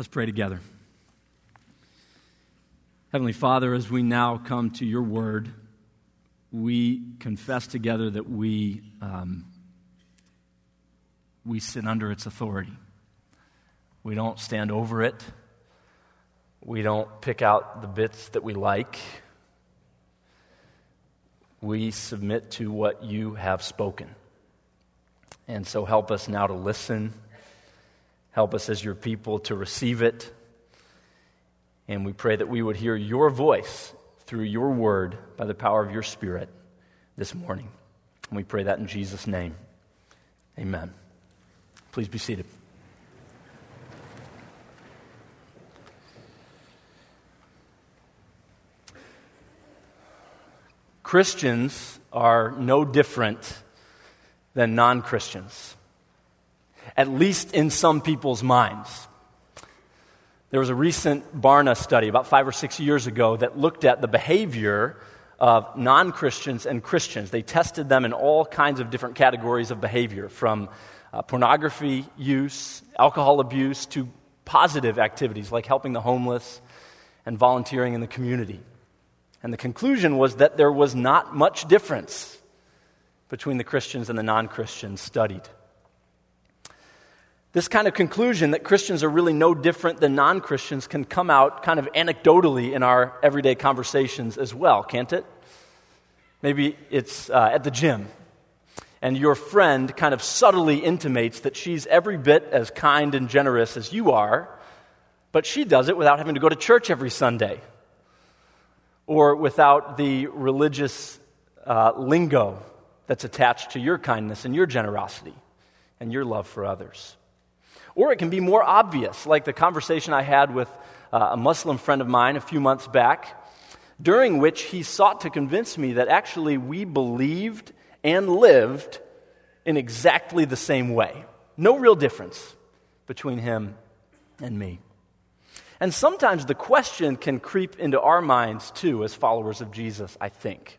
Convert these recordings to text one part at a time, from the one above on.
Let's pray together. Heavenly Father, as we now come to your word, we confess together that we, um, we sit under its authority. We don't stand over it. We don't pick out the bits that we like. We submit to what you have spoken. And so help us now to listen Help us as your people to receive it. And we pray that we would hear your voice through your word by the power of your Spirit this morning. And we pray that in Jesus' name. Amen. Please be seated. Christians are no different than non Christians at least in some people's minds. There was a recent Barna study about five or six years ago that looked at the behavior of non Christians and Christians. They tested them in all kinds of different categories of behavior, from uh, pornography use, alcohol abuse, to positive activities like helping the homeless and volunteering in the community. And the conclusion was that there was not much difference between the Christians and the non Christians studied. This kind of conclusion that Christians are really no different than non Christians can come out kind of anecdotally in our everyday conversations as well, can't it? Maybe it's uh, at the gym, and your friend kind of subtly intimates that she's every bit as kind and generous as you are, but she does it without having to go to church every Sunday or without the religious uh, lingo that's attached to your kindness and your generosity and your love for others. Or it can be more obvious, like the conversation I had with uh, a Muslim friend of mine a few months back, during which he sought to convince me that actually we believed and lived in exactly the same way. No real difference between him and me. And sometimes the question can creep into our minds too, as followers of Jesus, I think.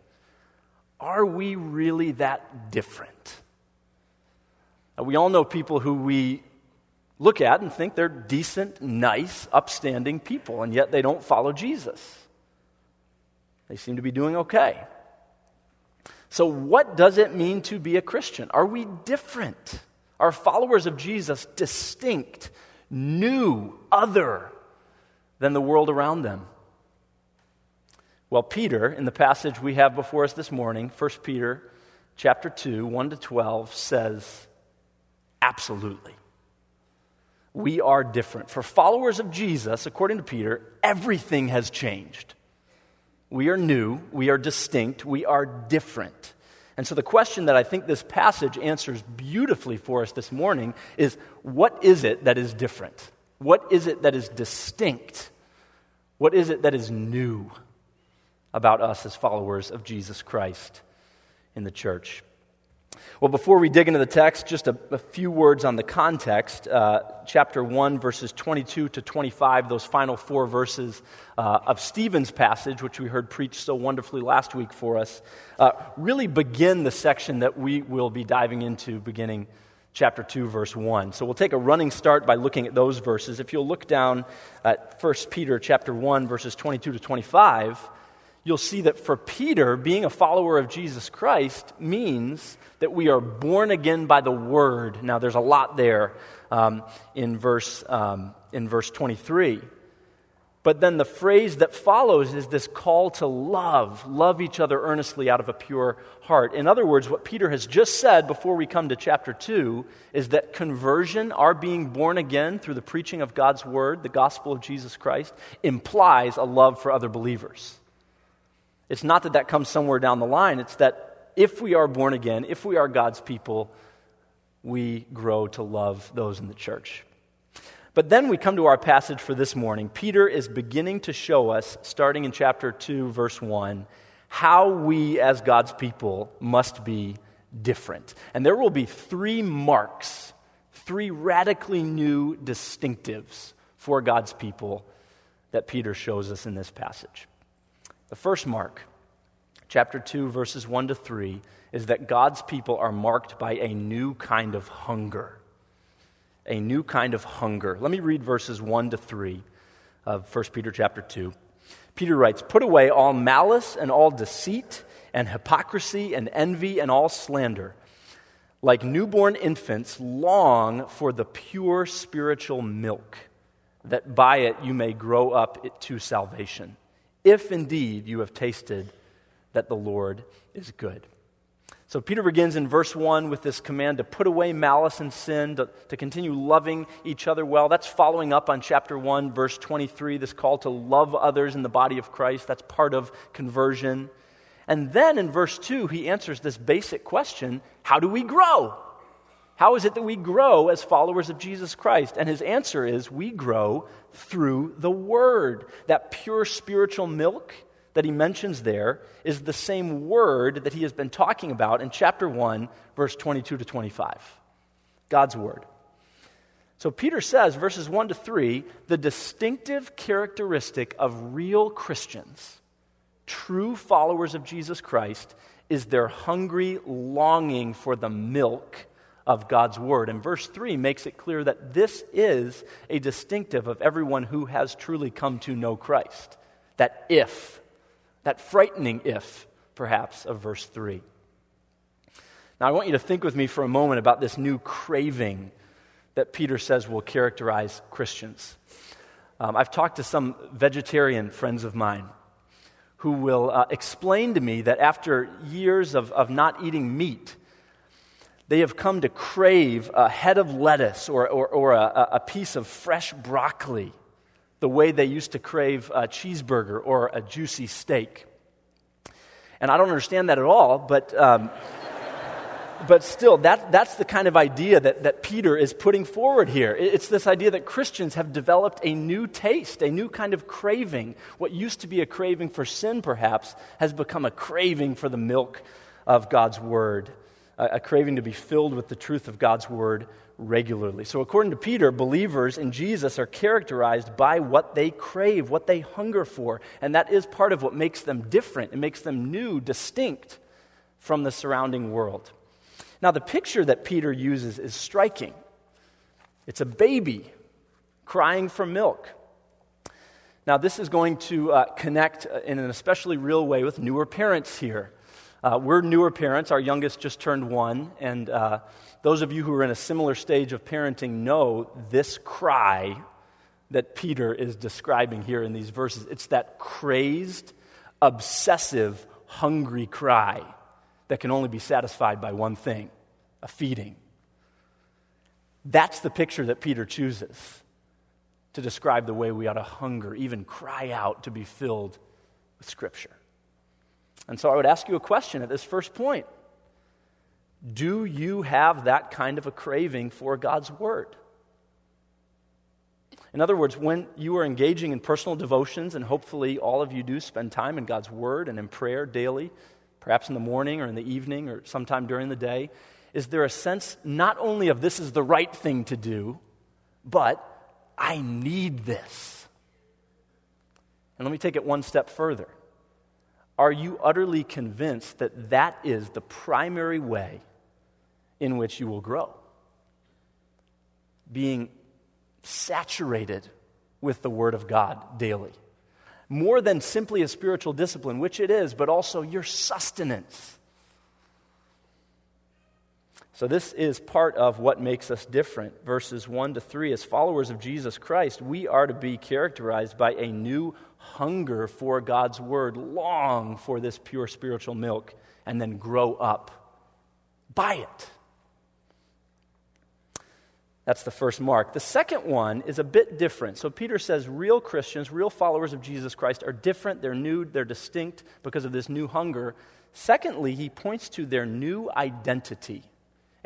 Are we really that different? We all know people who we look at and think they're decent, nice, upstanding people, and yet they don't follow Jesus. They seem to be doing okay. So, what does it mean to be a Christian? Are we different? Are followers of Jesus distinct, new, other than the world around them? Well, Peter, in the passage we have before us this morning, 1 Peter chapter 2, 1 to 12, says, absolutely we are different. For followers of Jesus, according to Peter, everything has changed. We are new, we are distinct, we are different. And so, the question that I think this passage answers beautifully for us this morning is what is it that is different? What is it that is distinct? What is it that is new about us as followers of Jesus Christ in the church? Well, before we dig into the text, just a, a few words on the context. Uh, chapter 1, verses 22 to 25, those final four verses uh, of Stephen's passage, which we heard preached so wonderfully last week for us, uh, really begin the section that we will be diving into beginning chapter 2 verse 1 so we'll take a running start by looking at those verses if you'll look down at 1 peter chapter 1 verses 22 to 25 you'll see that for Peter, being a follower of Jesus Christ means that we are born again by the Word. Now, there's a lot there um, in, verse, um, in verse 23. But then the phrase that follows is this call to love. Love each other earnestly out of a pure heart. In other words, what Peter has just said before we come to chapter 2 is that conversion, our being born again through the preaching of God's word, the gospel of Jesus Christ, implies a love for other believers. It's not that that comes somewhere down the line, it's that if we are born again, if we are God's people, we grow to love those in the church. But then we come to our passage for this morning. Peter is beginning to show us, starting in chapter 2, verse 1, how we as God's people must be different. And there will be three marks, three radically new distinctives for God's people that Peter shows us in this passage. The first mark, chapter 2, verses 1 to 3, is that God's people are marked by a new kind of hunger. a new kind of hunger. Let me read verses 1 to 3 of 1 Peter chapter 2. Peter writes, Put away all malice and all deceit and hypocrisy and envy and all slander. Like newborn infants, long for the pure spiritual milk, that by it you may grow up to salvation, if indeed you have tasted that the Lord is good. So Peter begins in verse 1 with this command to put away malice and sin, to, to, continue loving each other well. That's following up on chapter 1, verse 23, this call to love others in the body of Christ. That's part of conversion. And then in verse 2, he answers this basic question how do we grow? How is it that we grow as followers of Jesus Christ? And his answer is we grow through the Word, that pure spiritual milk that he mentions there is the same word that he has been talking about in chapter 1, verse 22 to 25. God's word. So Peter says, verses 1 to 3, the distinctive characteristic of real Christians, true followers of Jesus Christ, is their hungry longing for the milk of God's word. And verse 3 makes it clear that this is a distinctive of everyone who has truly come to know Christ. That if that frightening if, perhaps, of verse 3. Now, I want you to think with me for a moment about this new craving that Peter says will characterize Christians. Um, I've talked to some vegetarian friends of mine who will uh, explain to me that after years of, of not eating meat, they have come to crave a head of lettuce or, or, or a, a piece of fresh broccoli the way they used to crave a cheeseburger or a juicy steak. And I don't understand that at all, but, um, but still, that, that's the kind of idea that, that Peter is putting forward here. It's this idea that Christians have developed a new taste, a new kind of craving. What used to be a craving for sin, perhaps, has become a craving for the milk of God's Word, a, craving to be filled with the truth of God's Word regularly. So, according to Peter, believers in Jesus are characterized by what they crave, what they hunger for. And that is part of what makes them different. It makes them new, distinct from the surrounding world. Now, the picture that Peter uses is striking it's a baby crying for milk. Now, this is going to uh, connect in an especially real way with newer parents here. Uh, we're newer parents. Our youngest just turned one, and uh, those of you who are in a similar stage of parenting know this cry that Peter is describing here in these verses. It's that crazed, obsessive, hungry cry that can only be satisfied by one thing a feeding. That's the picture that Peter chooses to describe the way we ought to hunger, even cry out to be filled with Scripture. And so I would ask you a question at this first point do you have that kind of a craving for God's Word? In other words, when you are engaging in personal devotions, and hopefully all of you do spend time in God's Word and in prayer daily, perhaps in the morning or in the evening or sometime during the day, is there a sense not only of this is the right thing to do, but I need this? And let me take it one step further. Are you utterly convinced that that is the primary way in which you will grow. Being saturated with the Word of God daily. More than simply a spiritual discipline, which it is, but also your sustenance. So, this is part of what makes us different. Verses 1 to 3 As followers of Jesus Christ, we are to be characterized by a new hunger for God's Word, long for this pure spiritual milk, and then grow up by it. That's the first mark. The second one is a bit different. So Peter says real Christians, real followers of Jesus Christ are different, they're new, they're distinct because of this new hunger. Secondly, he points to their new identity,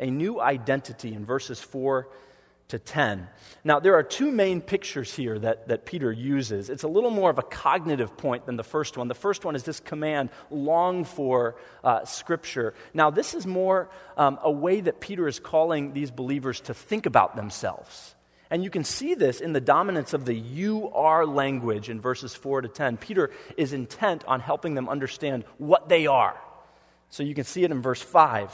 a new identity in verses 4 to 10. Now, there are two main pictures here that, that Peter uses. It's a little more of a cognitive point than the first one. The first one is this command, long for uh, Scripture. Now, this is more um, a way that Peter is calling these believers to think about themselves. And you can see this in the dominance of the you are language in verses 4 to 10. Peter is intent on helping them understand what they are. So you can see it in verse 5.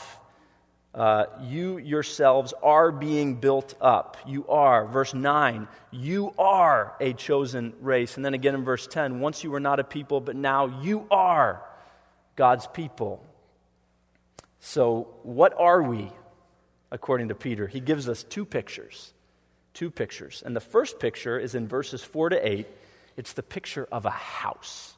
Uh, you yourselves are being built up. You are. Verse 9, you are a chosen race. And then again in verse 10, once you were not a people, but now you are God's people. So, what are we, according to Peter? He gives us two pictures. Two pictures. And the first picture is in verses 4 to 8. It's the picture of a house.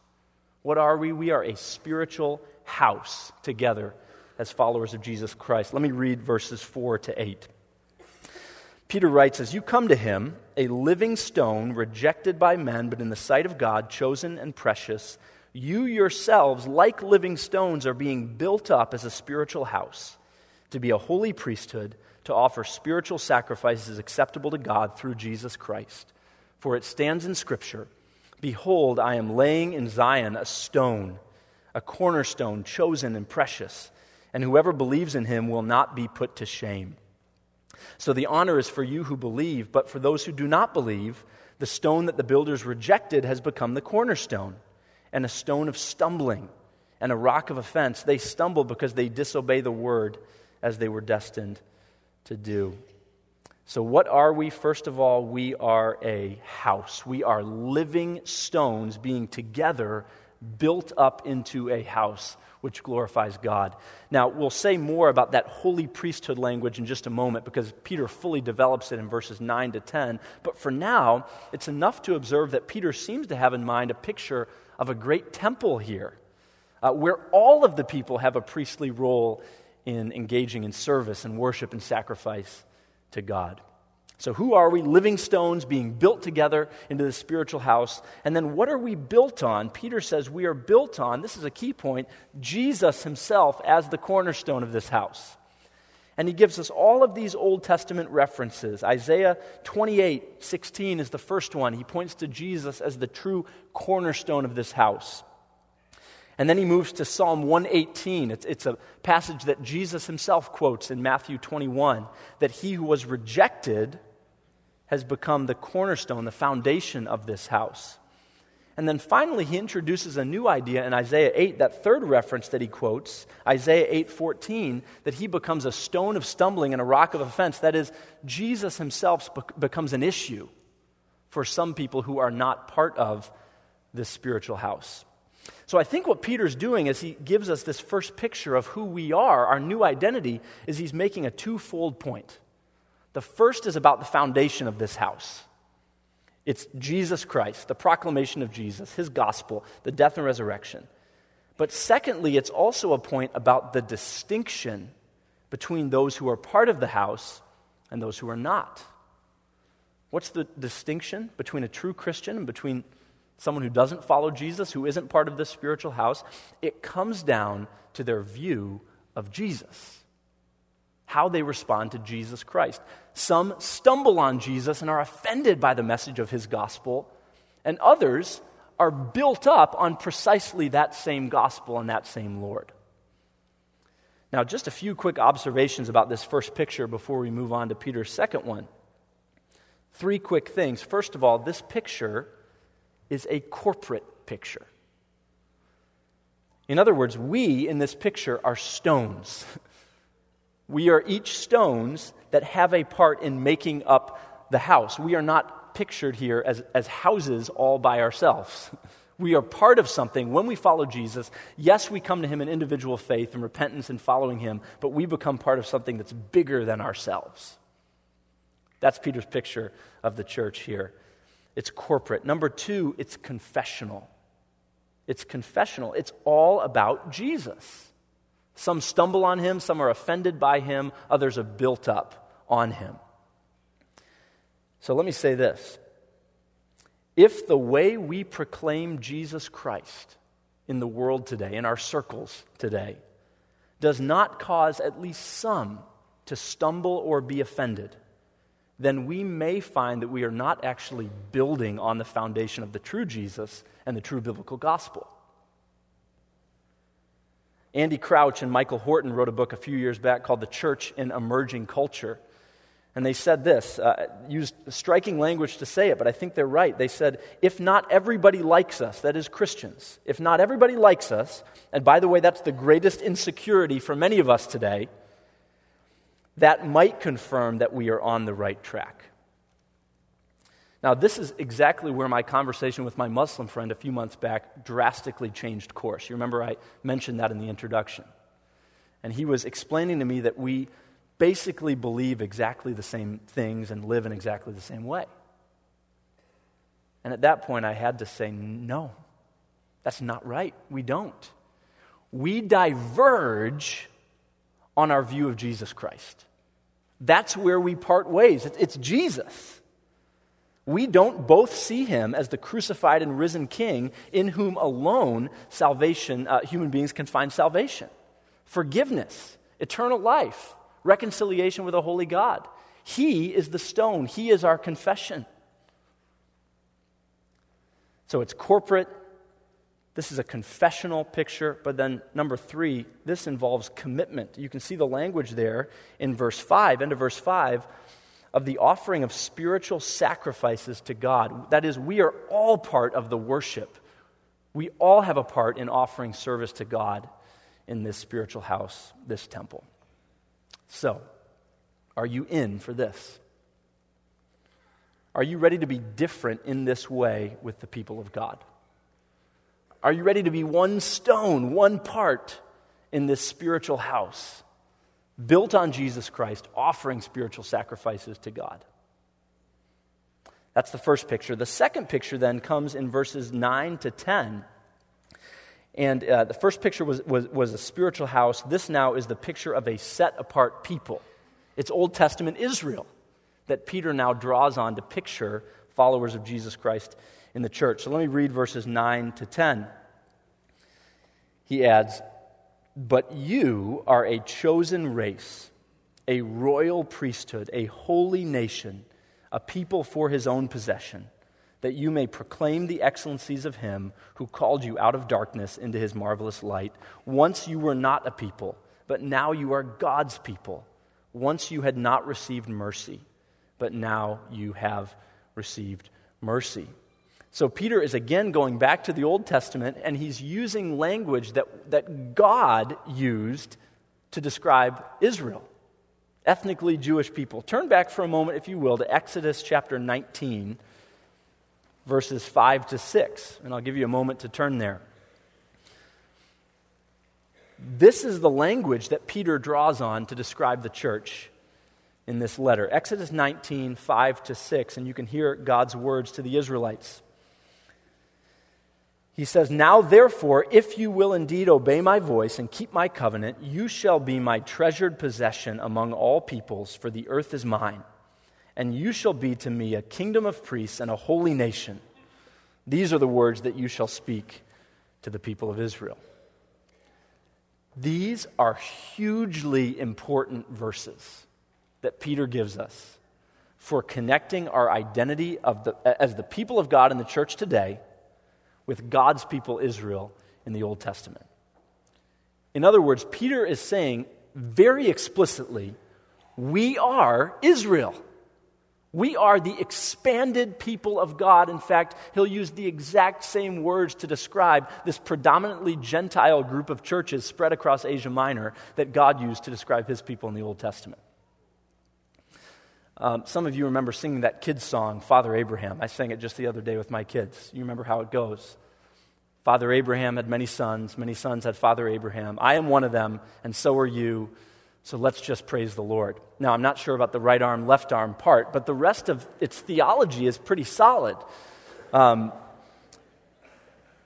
What are we? We are a spiritual house together as followers of Jesus Christ. Let me read verses 4 to 8. Peter writes, As you come to him, a living stone, rejected by men, but in the sight of God, chosen and precious, you yourselves, like living stones, are being built up as a spiritual house, to be a holy priesthood, to offer spiritual sacrifices acceptable to God through Jesus Christ. For it stands in Scripture Behold, I am laying in Zion a stone, a cornerstone, chosen and precious and whoever believes in him will not be put to shame. So the honor is for you who believe, but for those who do not believe, the stone that the builders rejected has become the cornerstone, and a stone of stumbling, and a rock of offense. They stumble because they disobey the word as they were destined to do. So, what are we? First of all, we are a house. We are living stones being together built up into a house which glorifies God. Now, we'll say more about that holy priesthood language in just a moment because Peter fully develops it in verses 9 to 10. But for now, it's enough to observe that Peter seems to have in mind a picture of a great temple here, uh, where all of the people have a priestly role in engaging in service and worship and sacrifice to God. So, who are we? Living stones being built together into the spiritual house. And then, what are we built on? Peter says we are built on, this is a key point, Jesus himself as the cornerstone of this house. And he gives us all of these Old Testament references. Isaiah 28 16 is the first one. He points to Jesus as the true cornerstone of this house. And then he moves to Psalm 118. It's, it's, a passage that Jesus himself quotes in Matthew 21 that he who was rejected has become the cornerstone, the foundation of this house. And then finally, he introduces a new idea in Isaiah 8, that third reference that he quotes, Isaiah 8:14, that he becomes a stone of stumbling and a rock of offense. That is, Jesus himself becomes an issue for some people who are not part of this spiritual house. So I think what Peter's doing as he gives us this first picture of who we are, our new identity, is he's making a twofold point. The first is about the foundation of this house. It's Jesus Christ, the proclamation of Jesus, his gospel, the death and resurrection. But secondly, it's also a point about the distinction between those who are part of the house and those who are not. What's the distinction between a true Christian and between someone who doesn't follow Jesus, who isn't part of this spiritual house, it comes down to their view of Jesus, how they respond to Jesus Christ. Some stumble on Jesus and are offended by the message of his gospel, and others are built up on precisely that same gospel and that same Lord. Now, just a few quick observations about this first picture before we move on to Peter's second one. Three quick things. First of all, this picture is a corporate picture. In other words, we in this picture are stones. We are each stones that have a part in making up the house. We are not pictured here as, as houses all by ourselves. We are part of something when we follow Jesus. Yes, we come to Him in individual faith and repentance and following Him, but we become part of something that's bigger than ourselves. That's Peter's picture of the church here. It's corporate. Number two, it's confessional. It's confessional. It's all about Jesus. Some stumble on him, some are offended by him, others are built up on him. So let me say this. If the way we proclaim Jesus Christ in the world today, in our circles today, does not cause at least some to stumble or be offended, then we may find that we are not actually building on the foundation of the true Jesus and the true biblical gospel. Andy Crouch and Michael Horton wrote a book a few years back called The Church in Emerging Culture. And they said this, uh, used striking language to say it, but I think they're right. They said, if not everybody likes us, that is Christians, if not everybody likes us, and by the way, that's the greatest insecurity for many of us today, that might confirm that we are on the right track. Now, this is exactly where my conversation with my Muslim friend a few months back drastically changed course. You remember I mentioned that in the introduction. And he was explaining to me that we basically believe exactly the same things and live in exactly the same way. And at that point, I had to say, no, that's not right. We don't. We diverge on our view of Jesus Christ. That's where we part ways. It's Jesus we don't both see him as the crucified and risen king in whom alone salvation, uh, human beings can find salvation, forgiveness, eternal life, reconciliation with a holy God. He is the stone, He is our confession. So it's corporate. This is a confessional picture. But then, number three, this involves commitment. You can see the language there in verse 5, end of verse 5 of the offering of spiritual sacrifices to God. That is, we are all part of the worship. We all have a part in offering service to God in this spiritual house, this temple. So, are you in for this? Are you ready to be different in this way with the people of God? Are you ready to be one stone, one part in this spiritual house? built on Jesus Christ, offering spiritual sacrifices to God. That's the first picture. The second picture then comes in verses 9 to 10. And uh, the first picture was, was, was a spiritual house. This now is the picture of a set apart people. It's Old Testament Israel that Peter now draws on to picture followers of Jesus Christ in the church. So let me read verses 9 to 10. He adds, but you are a chosen race, a royal priesthood, a holy nation, a people for his own possession, that you may proclaim the excellencies of him who called you out of darkness into his marvelous light. Once you were not a people, but now you are God's people. Once you had not received mercy, but now you have received mercy. So Peter is again going back to the Old Testament and he's using language that, that God used to describe Israel, ethnically Jewish people. Turn back for a moment, if you will, to Exodus chapter 19, verses 5 to 6, and I'll give you a moment to turn there. This is the language that Peter draws on to describe the church in this letter. Exodus 19, 5 to 6, and you can hear God's words to the Israelites. He says, Now therefore, if you will indeed obey my voice and keep my covenant, you shall be my treasured possession among all peoples, for the earth is mine. And you shall be to me a kingdom of priests and a holy nation. These are the words that you shall speak to the people of Israel. These are hugely important verses that Peter gives us for connecting our identity of the, as the people of God in the church today with God's people, Israel, in the Old Testament. In other words, Peter is saying very explicitly, we are Israel. We are the expanded people of God. In fact, he'll use the exact same words to describe this predominantly Gentile group of churches spread across Asia Minor that God used to describe his people in the Old Testament. Um, some of you remember singing that kids' song, Father Abraham. I sang it just the other day with my kids. You remember how it goes. Father Abraham had many sons, many sons had Father Abraham. I am one of them, and so are you. So let's just praise the Lord. Now, I'm not sure about the right arm, left arm part, but the rest of its theology is pretty solid. Um,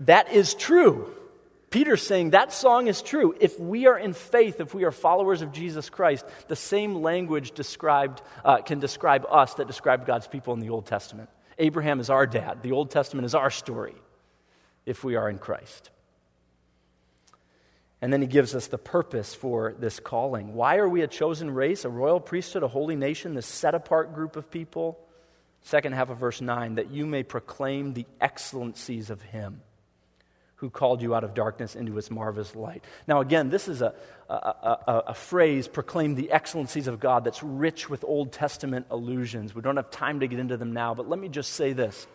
that is true. Peter's saying that song is true. If we are in faith, if we are followers of Jesus Christ, the same language described, uh, can describe us that described God's people in the Old Testament. Abraham is our dad, the Old Testament is our story if we are in Christ. And then he gives us the purpose for this calling. Why are we a chosen race, a royal priesthood, a holy nation, this set apart group of people? Second half of verse 9, that you may proclaim the excellencies of him who called you out of darkness into his marvelous light. Now, again, this is a, a, a, a, phrase, proclaim the excellencies of God, that's rich with Old Testament allusions. We don't have time to get into them now, but let me just say this.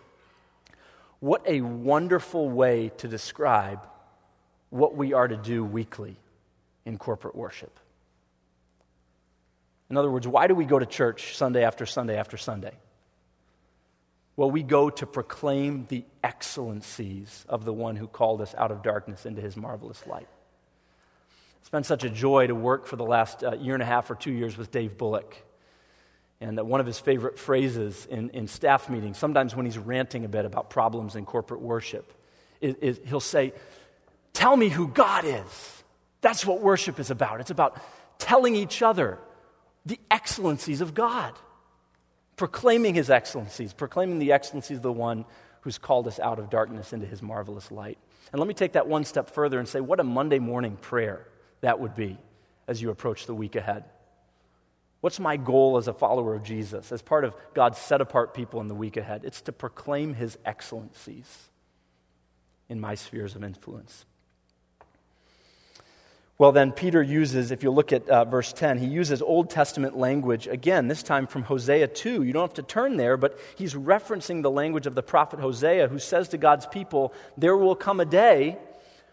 What a wonderful way to describe what we are to do weekly in corporate worship. In other words, why do we go to church Sunday after Sunday after Sunday? Well, we go to proclaim the excellencies of the one who called us out of darkness into his marvelous light. It's been such a joy to work for the last uh, year and a half or two years with Dave Bullock. And one of his favorite phrases in, in staff meetings, sometimes when he's ranting a bit about problems in corporate worship, is, is he'll say, Tell me who God is. That's what worship is about. It's about telling each other the excellencies of God proclaiming his excellencies, proclaiming the excellencies of the one who's called us out of darkness into his marvelous light. And let me take that one step further and say, what a Monday morning prayer that would be as you approach the week ahead. What's my goal as a follower of Jesus, as part of God's set apart people in the week ahead? It's to proclaim his excellencies in my spheres of influence. Well, then, Peter uses, if you look at uh, verse 10, he uses Old Testament language again, this time from Hosea 2. You don't have to turn there, but he's referencing the language of the prophet Hosea, who says to God's people, There will come a day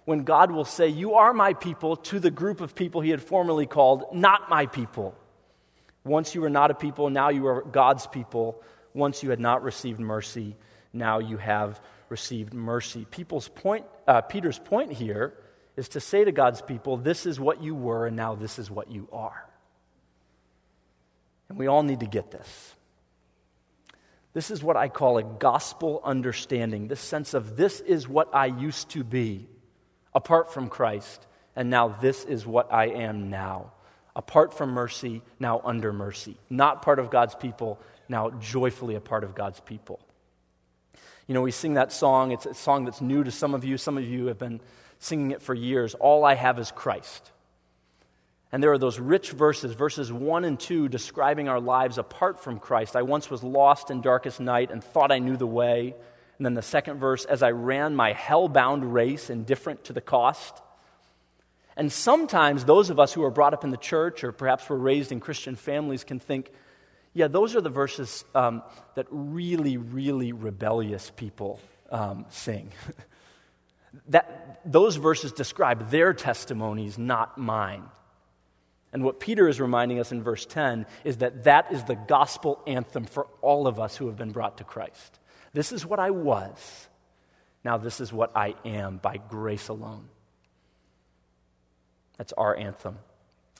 when God will say, You are my people, to the group of people he had formerly called, not my people. Once you were not a people, now you are God's people. Once you had not received mercy, now you have received mercy. People's point, uh, Peter's point here is to say to God's people, This is what you were, and now this is what you are. And we all need to get this. This is what I call a gospel understanding this sense of this is what I used to be apart from Christ, and now this is what I am now. Apart from mercy, now under mercy. Not part of God's people, now joyfully a part of God's people. You know, we sing that song. It's a song that's new to some of you. Some of you have been singing it for years. All I have is Christ. And there are those rich verses, verses 1 and 2, describing our lives apart from Christ. I once was lost in darkest night and thought I knew the way. And then the second verse, as I ran my hell bound race, indifferent to the cost. And sometimes those of us who are brought up in the church or perhaps were raised in Christian families can think, yeah, those are the verses um, that really, really rebellious people um, sing. That, those verses describe their testimonies, not mine. And what Peter is reminding us in verse 10 is that that is the gospel anthem for all of us who have been brought to Christ. This is what I was. Now, this is what I am by grace alone. That's our anthem.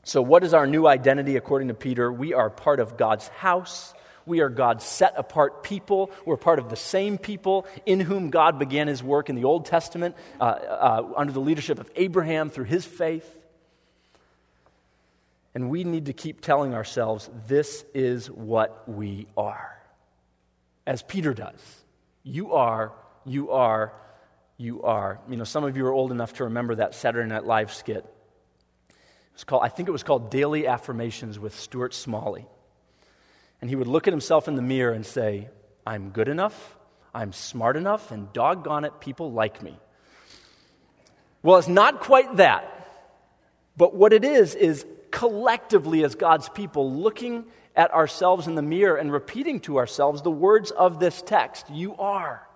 So, what is our new identity according to Peter? We are part of God's house. We are God's set apart people. We're part of the same people in whom God began his work in the Old Testament uh, uh, under the leadership of Abraham through his faith. And we need to keep telling ourselves this is what we are. As Peter does. You are, you are, you are. You know, some of you are old enough to remember that Saturday Night Live skit. It was called, I think it was called Daily Affirmations with Stuart Smalley and he would look at himself in the mirror and say, I'm good enough, I'm smart enough, and doggone it, people like me. Well, it's not quite that. But what it is, is collectively as God's people looking at ourselves in the mirror and repeating to ourselves the words of this text You are.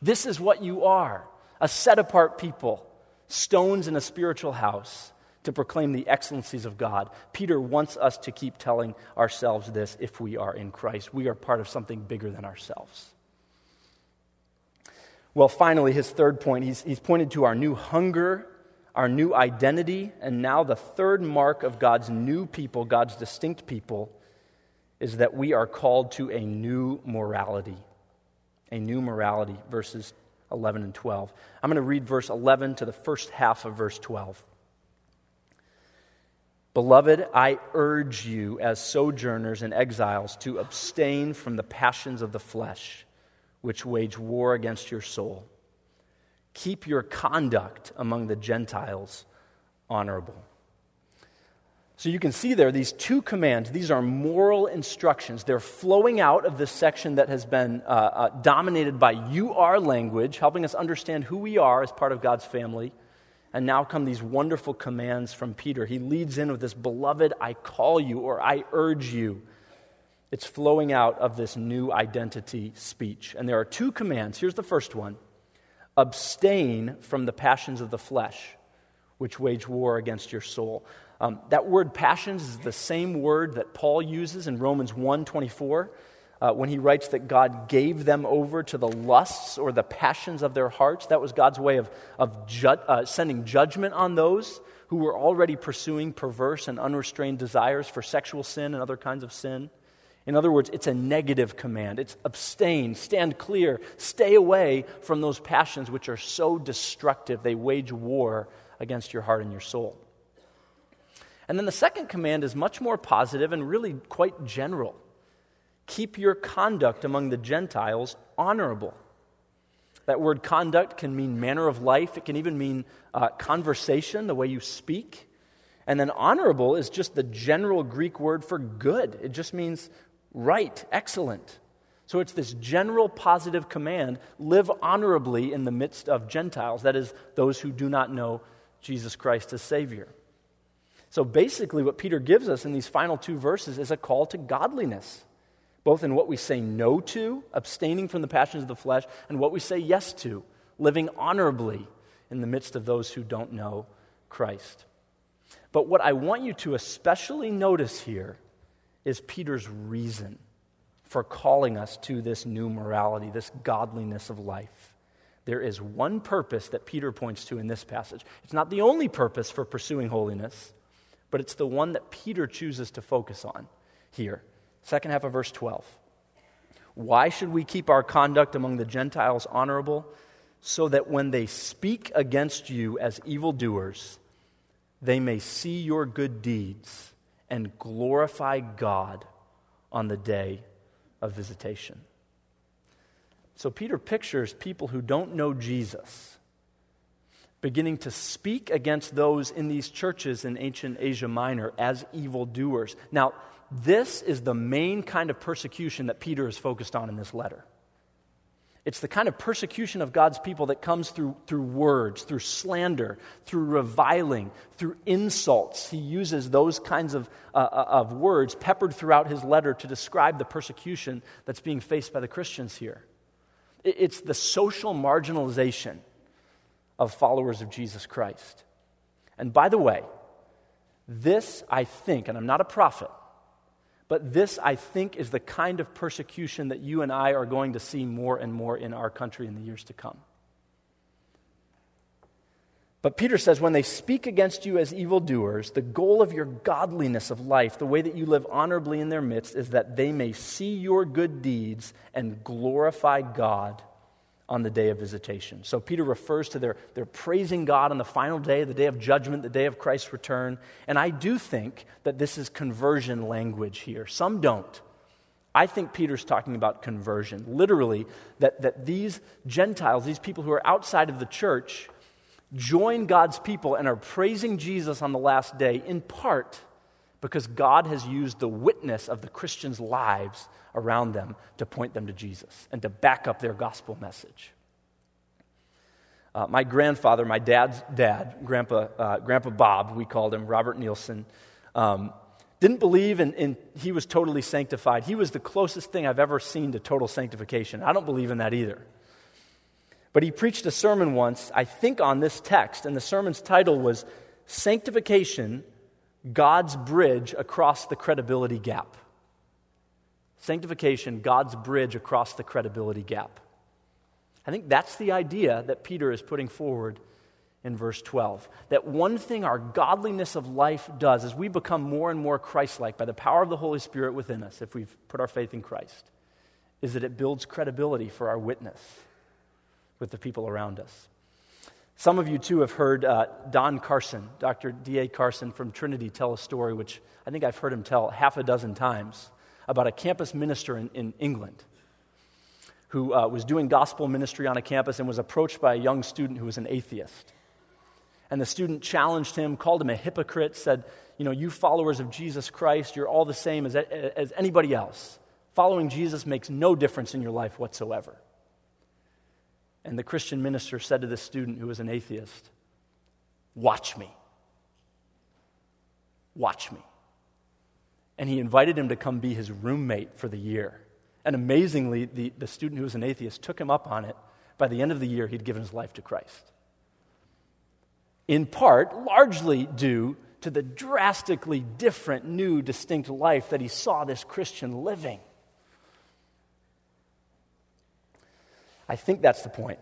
This is what you are a set apart people, stones in a spiritual house to proclaim the excellencies of God. Peter wants us to keep telling ourselves this if we are in Christ. We are part of something bigger than ourselves. Well, finally, his third point, he's, he's pointed to our new hunger, our new identity, and now the third mark of God's new people, God's distinct people, is that we are called to a new morality. A new morality, verses 11 and 12. I'm going to read verse 11 to the first half of verse 12. Beloved, I urge you as sojourners and exiles to abstain from the passions of the flesh, which wage war against your soul. Keep your conduct among the Gentiles honorable. So you can see there these two commands. These are moral instructions. They're flowing out of this section that has been uh, uh, dominated by you are language, helping us understand who we are as part of God's family and now come these wonderful commands from Peter. He leads in with this, Beloved, I call you, or I urge you. It's flowing out of this new identity speech. And there are two commands. Here's the first one abstain from the passions of the flesh, which wage war against your soul. Um, that word passions is the same word that Paul uses in Romans 1 24 uh, when he writes that God gave them over to the lusts or the passions of their hearts. That was God's way of, of ju- uh, sending judgment on those who were already pursuing perverse and unrestrained desires for sexual sin and other kinds of sin. In other words, it's a negative command. It's abstain, stand clear, stay away from those passions which are so destructive they wage war against your heart and your soul. And then the second command is much more positive and really quite general keep your conduct among the Gentiles honorable. That word conduct can mean manner of life, it can even mean uh, conversation, the way you speak. And then honorable is just the general Greek word for good, it just means right, excellent. So it's this general positive command live honorably in the midst of Gentiles, that is, those who do not know Jesus Christ as Savior. So basically, what Peter gives us in these final two verses is a call to godliness both in what we say no to, abstaining from the passions of the flesh, and what we say yes to, living honorably in the midst of those who don't know Christ. But what I want you to especially notice here is Peter's reason for calling us to this new morality, this godliness of life. There is one purpose that Peter points to in this passage. It's not the only purpose for pursuing holiness, but it's the one that Peter chooses to focus on here. Second half of verse 12. Why should we keep our conduct among the Gentiles honorable? So that when they speak against you as evildoers, they may see your good deeds and glorify God on the day of visitation. So Peter pictures people who don't know Jesus beginning to speak against those in these churches in ancient Asia Minor as evildoers. Now, this is the main kind of persecution that Peter is focused on in this letter. It's the kind of persecution of God's people that comes through, through words, through slander, through reviling, through insults. He uses those kinds of, uh, uh of words peppered throughout his letter to describe the persecution that's being faced by the Christians here. It's the social marginalization of followers of Jesus Christ. And by the way, this, I think, and I'm not a prophet, but this, I think, is the kind of persecution that you and I are going to see more and more in our country in the years to come. But Peter says, when they speak against you as evildoers, the goal of your godliness of life, the way that you live honorably in their midst, is that they may see your good deeds and glorify God on the day of visitation. So Peter refers to their, their praising God on the final day, the day of judgment, the day of Christ's return. And I do think that this is conversion language here. Some don't. I think Peter's talking about conversion. Literally, that, that these Gentiles, these people who are outside of the church, join God's people and are praising Jesus on the last day, in part because God has used the witness of the Christians' lives around them to point them to Jesus and to back up their gospel message. Uh, my grandfather, my dad's dad, Grandpa, uh, Grandpa Bob, we called him, Robert Nielsen, um, didn't believe in, in he was totally sanctified. He was the closest thing I've ever seen to total sanctification. I don't believe in that either. But he preached a sermon once, I think on this text, and the sermon's title was Sanctification God's bridge across the credibility gap. Sanctification, God's bridge across the credibility gap. I think that's the idea that Peter is putting forward in verse 12. That one thing our godliness of life does is we become more and more Christ like by the power of the Holy Spirit within us if we've put our faith in Christ, is that it builds credibility for our witness with the people around us. Some of you, too, have heard uh, Don Carson, Dr. D.A. Carson from Trinity, tell a story which I think I've heard him tell half a dozen times about a campus minister in, in England who uh, was doing gospel ministry on a campus and was approached by a young student who was an atheist. And the student challenged him, called him a hypocrite, said, You know, you followers of Jesus Christ, you're all the same as, as anybody else. Following Jesus makes no difference in your life whatsoever. And the Christian minister said to this student who was an atheist, Watch me. Watch me. And he invited him to come be his roommate for the year. And amazingly, the, the student who was an atheist took him up on it. By the end of the year, he'd given his life to Christ. In part, largely due to the drastically different, new, distinct life that he saw this Christian living. I think that's the point.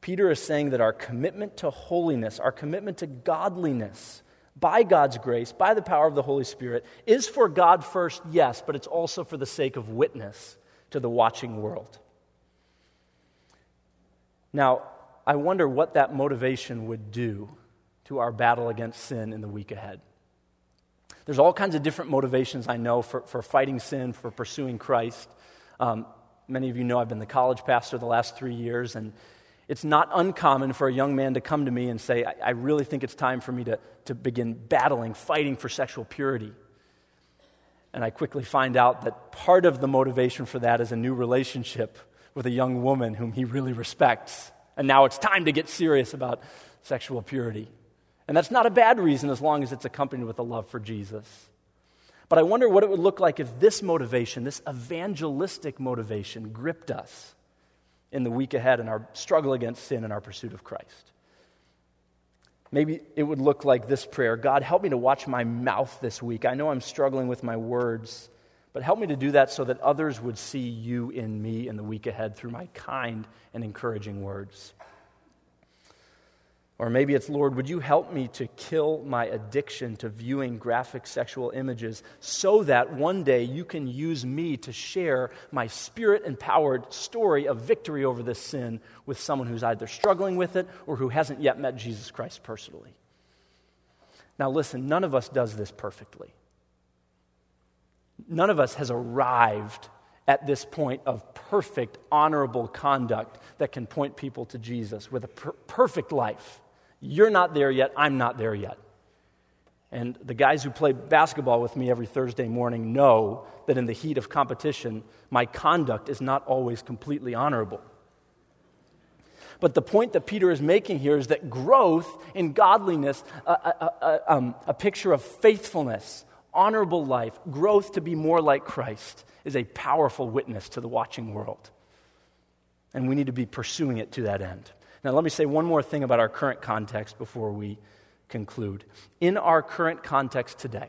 Peter is saying that our commitment to holiness, our commitment to godliness, by God's grace, by the power of the Holy Spirit, is for God first, yes, but it's also for the sake of witness to the watching world. Now, I wonder what that motivation would do to our battle against sin in the week ahead. There's all kinds of different motivations I know for, for fighting sin, for pursuing Christ. Um, many of you know I've been the college pastor the last three years, and it's not uncommon for a young man to come to me and say, I, I really think it's time for me to, to begin battling, fighting for sexual purity. And I quickly find out that part of the motivation for that is a new relationship with a young woman whom he really respects. And now it's time to get serious about sexual purity. And that's not a bad reason as long as it's accompanied with a love for Jesus. But I wonder what it would look like if this motivation, this evangelistic motivation, gripped us in the week ahead in our struggle against sin and our pursuit of Christ. Maybe it would look like this prayer God, help me to watch my mouth this week. I know I'm struggling with my words, but help me to do that so that others would see you in me in the week ahead through my kind and encouraging words. Or maybe it's, Lord, would you help me to kill my addiction to viewing graphic sexual images so that one day you can use me to share my spirit empowered story of victory over this sin with someone who's either struggling with it or who hasn't yet met Jesus Christ personally? Now, listen, none of us does this perfectly. None of us has arrived at this point of perfect, honorable conduct that can point people to Jesus with a per- perfect life. You're not there yet. I'm not there yet. And the guys who play basketball with me every Thursday morning know that in the heat of competition, my conduct is not always completely honorable. But the point that Peter is making here is that growth in godliness, a, a, a, um, a picture of faithfulness, honorable life, growth to be more like Christ, is a powerful witness to the watching world. And we need to be pursuing it to that end. Now, let me say one more thing about our current context before we conclude. In our current context today,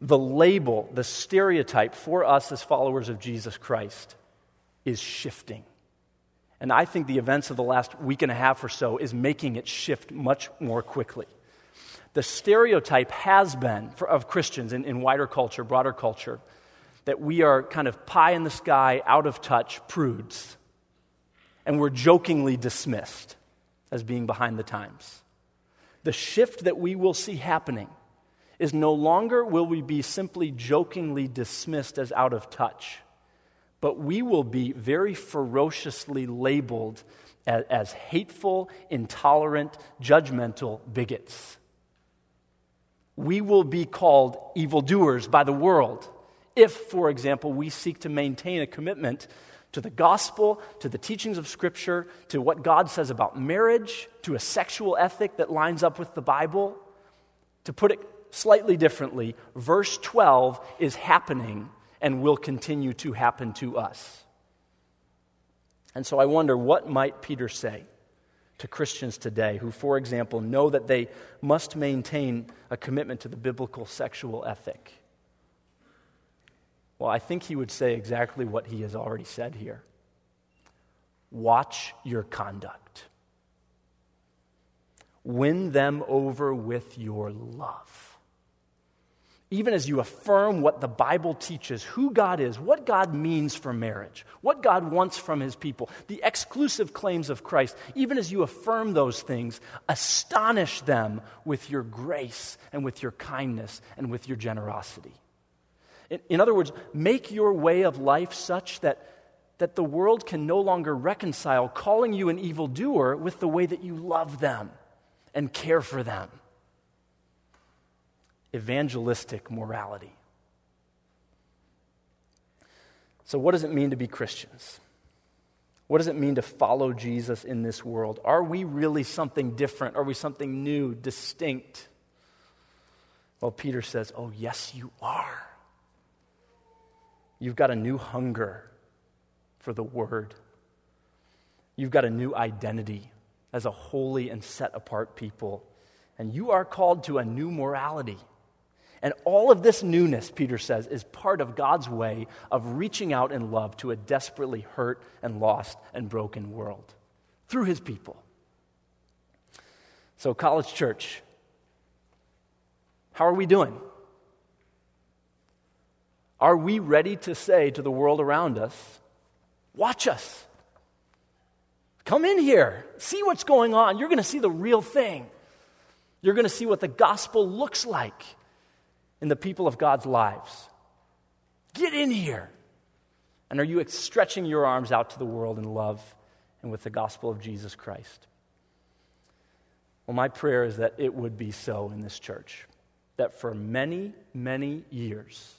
the label, the stereotype for us as followers of Jesus Christ is shifting. And I think the events of the last week and a half or so is making it shift much more quickly. The stereotype has been for, of Christians in, in wider culture, broader culture, that we are kind of pie in the sky, out of touch prudes and were jokingly dismissed as being behind the times. The shift that we will see happening is no longer will we be simply jokingly dismissed as out of touch, but we will be very ferociously labeled as, as hateful, intolerant, judgmental bigots. We will be called evildoers by the world if, for example, we seek to maintain a commitment to the gospel, to the teachings of Scripture, to what God says about marriage, to a sexual ethic that lines up with the Bible. To put it slightly differently, verse 12 is happening and will continue to happen to us. And so I wonder what might Peter say to Christians today who, for example, know that they must maintain a commitment to the biblical sexual ethic? Well, I think he would say exactly what he has already said here watch your conduct, win them over with your love. Even as you affirm what the Bible teaches, who God is, what God means for marriage, what God wants from his people, the exclusive claims of Christ, even as you affirm those things, astonish them with your grace and with your kindness and with your generosity. In, other words, make your way of life such that, that the world can no longer reconcile calling you an evildoer with the way that you love them and care for them. Evangelistic morality. So, what does it mean to be Christians? What does it mean to follow Jesus in this world? Are we really something different? Are we something new, distinct? Well, Peter says, Oh, yes, you are. You've got a new hunger for the Word. You've got a new identity as a holy and set apart people. And you are called to a new morality. And all of this newness, Peter says, is part of God's way of reaching out in love to a desperately hurt and lost and broken world through his people. So, College Church, how are we doing? Are we ready to say to the world around us, watch us? Come in here, see what's going on. You're going to see the real thing. You're going to see what the gospel looks like in the people of God's lives. Get in here. And are you stretching your arms out to the world in love and with the gospel of Jesus Christ? Well, my prayer is that it would be so in this church. That for many, many years,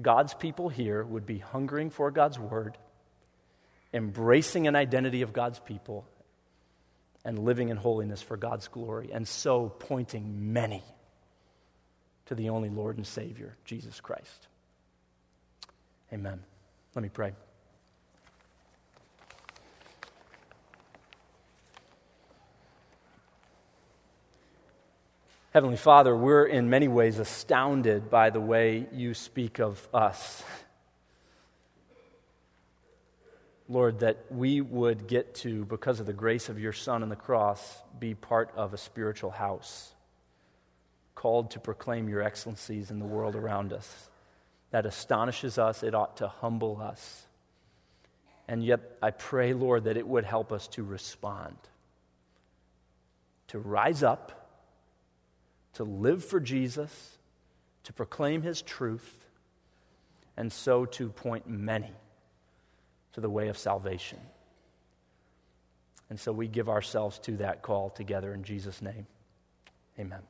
God's people here would be hungering for God's word, embracing an identity of God's people, and living in holiness for God's glory, and so pointing many to the only Lord and Savior, Jesus Christ. Amen. Let me pray. Heavenly Father, we're in many ways astounded by the way you speak of us. Lord, that we would get to, because of the grace of your Son on the cross, be part of a spiritual house, called to proclaim your excellencies in the world around us. That astonishes us, it ought to humble us. And yet, I pray, Lord, that it would help us to respond, to rise up to live for Jesus, to proclaim his truth, and so to point many to the way of salvation. And so we give ourselves to that call together in Jesus' name. Amen.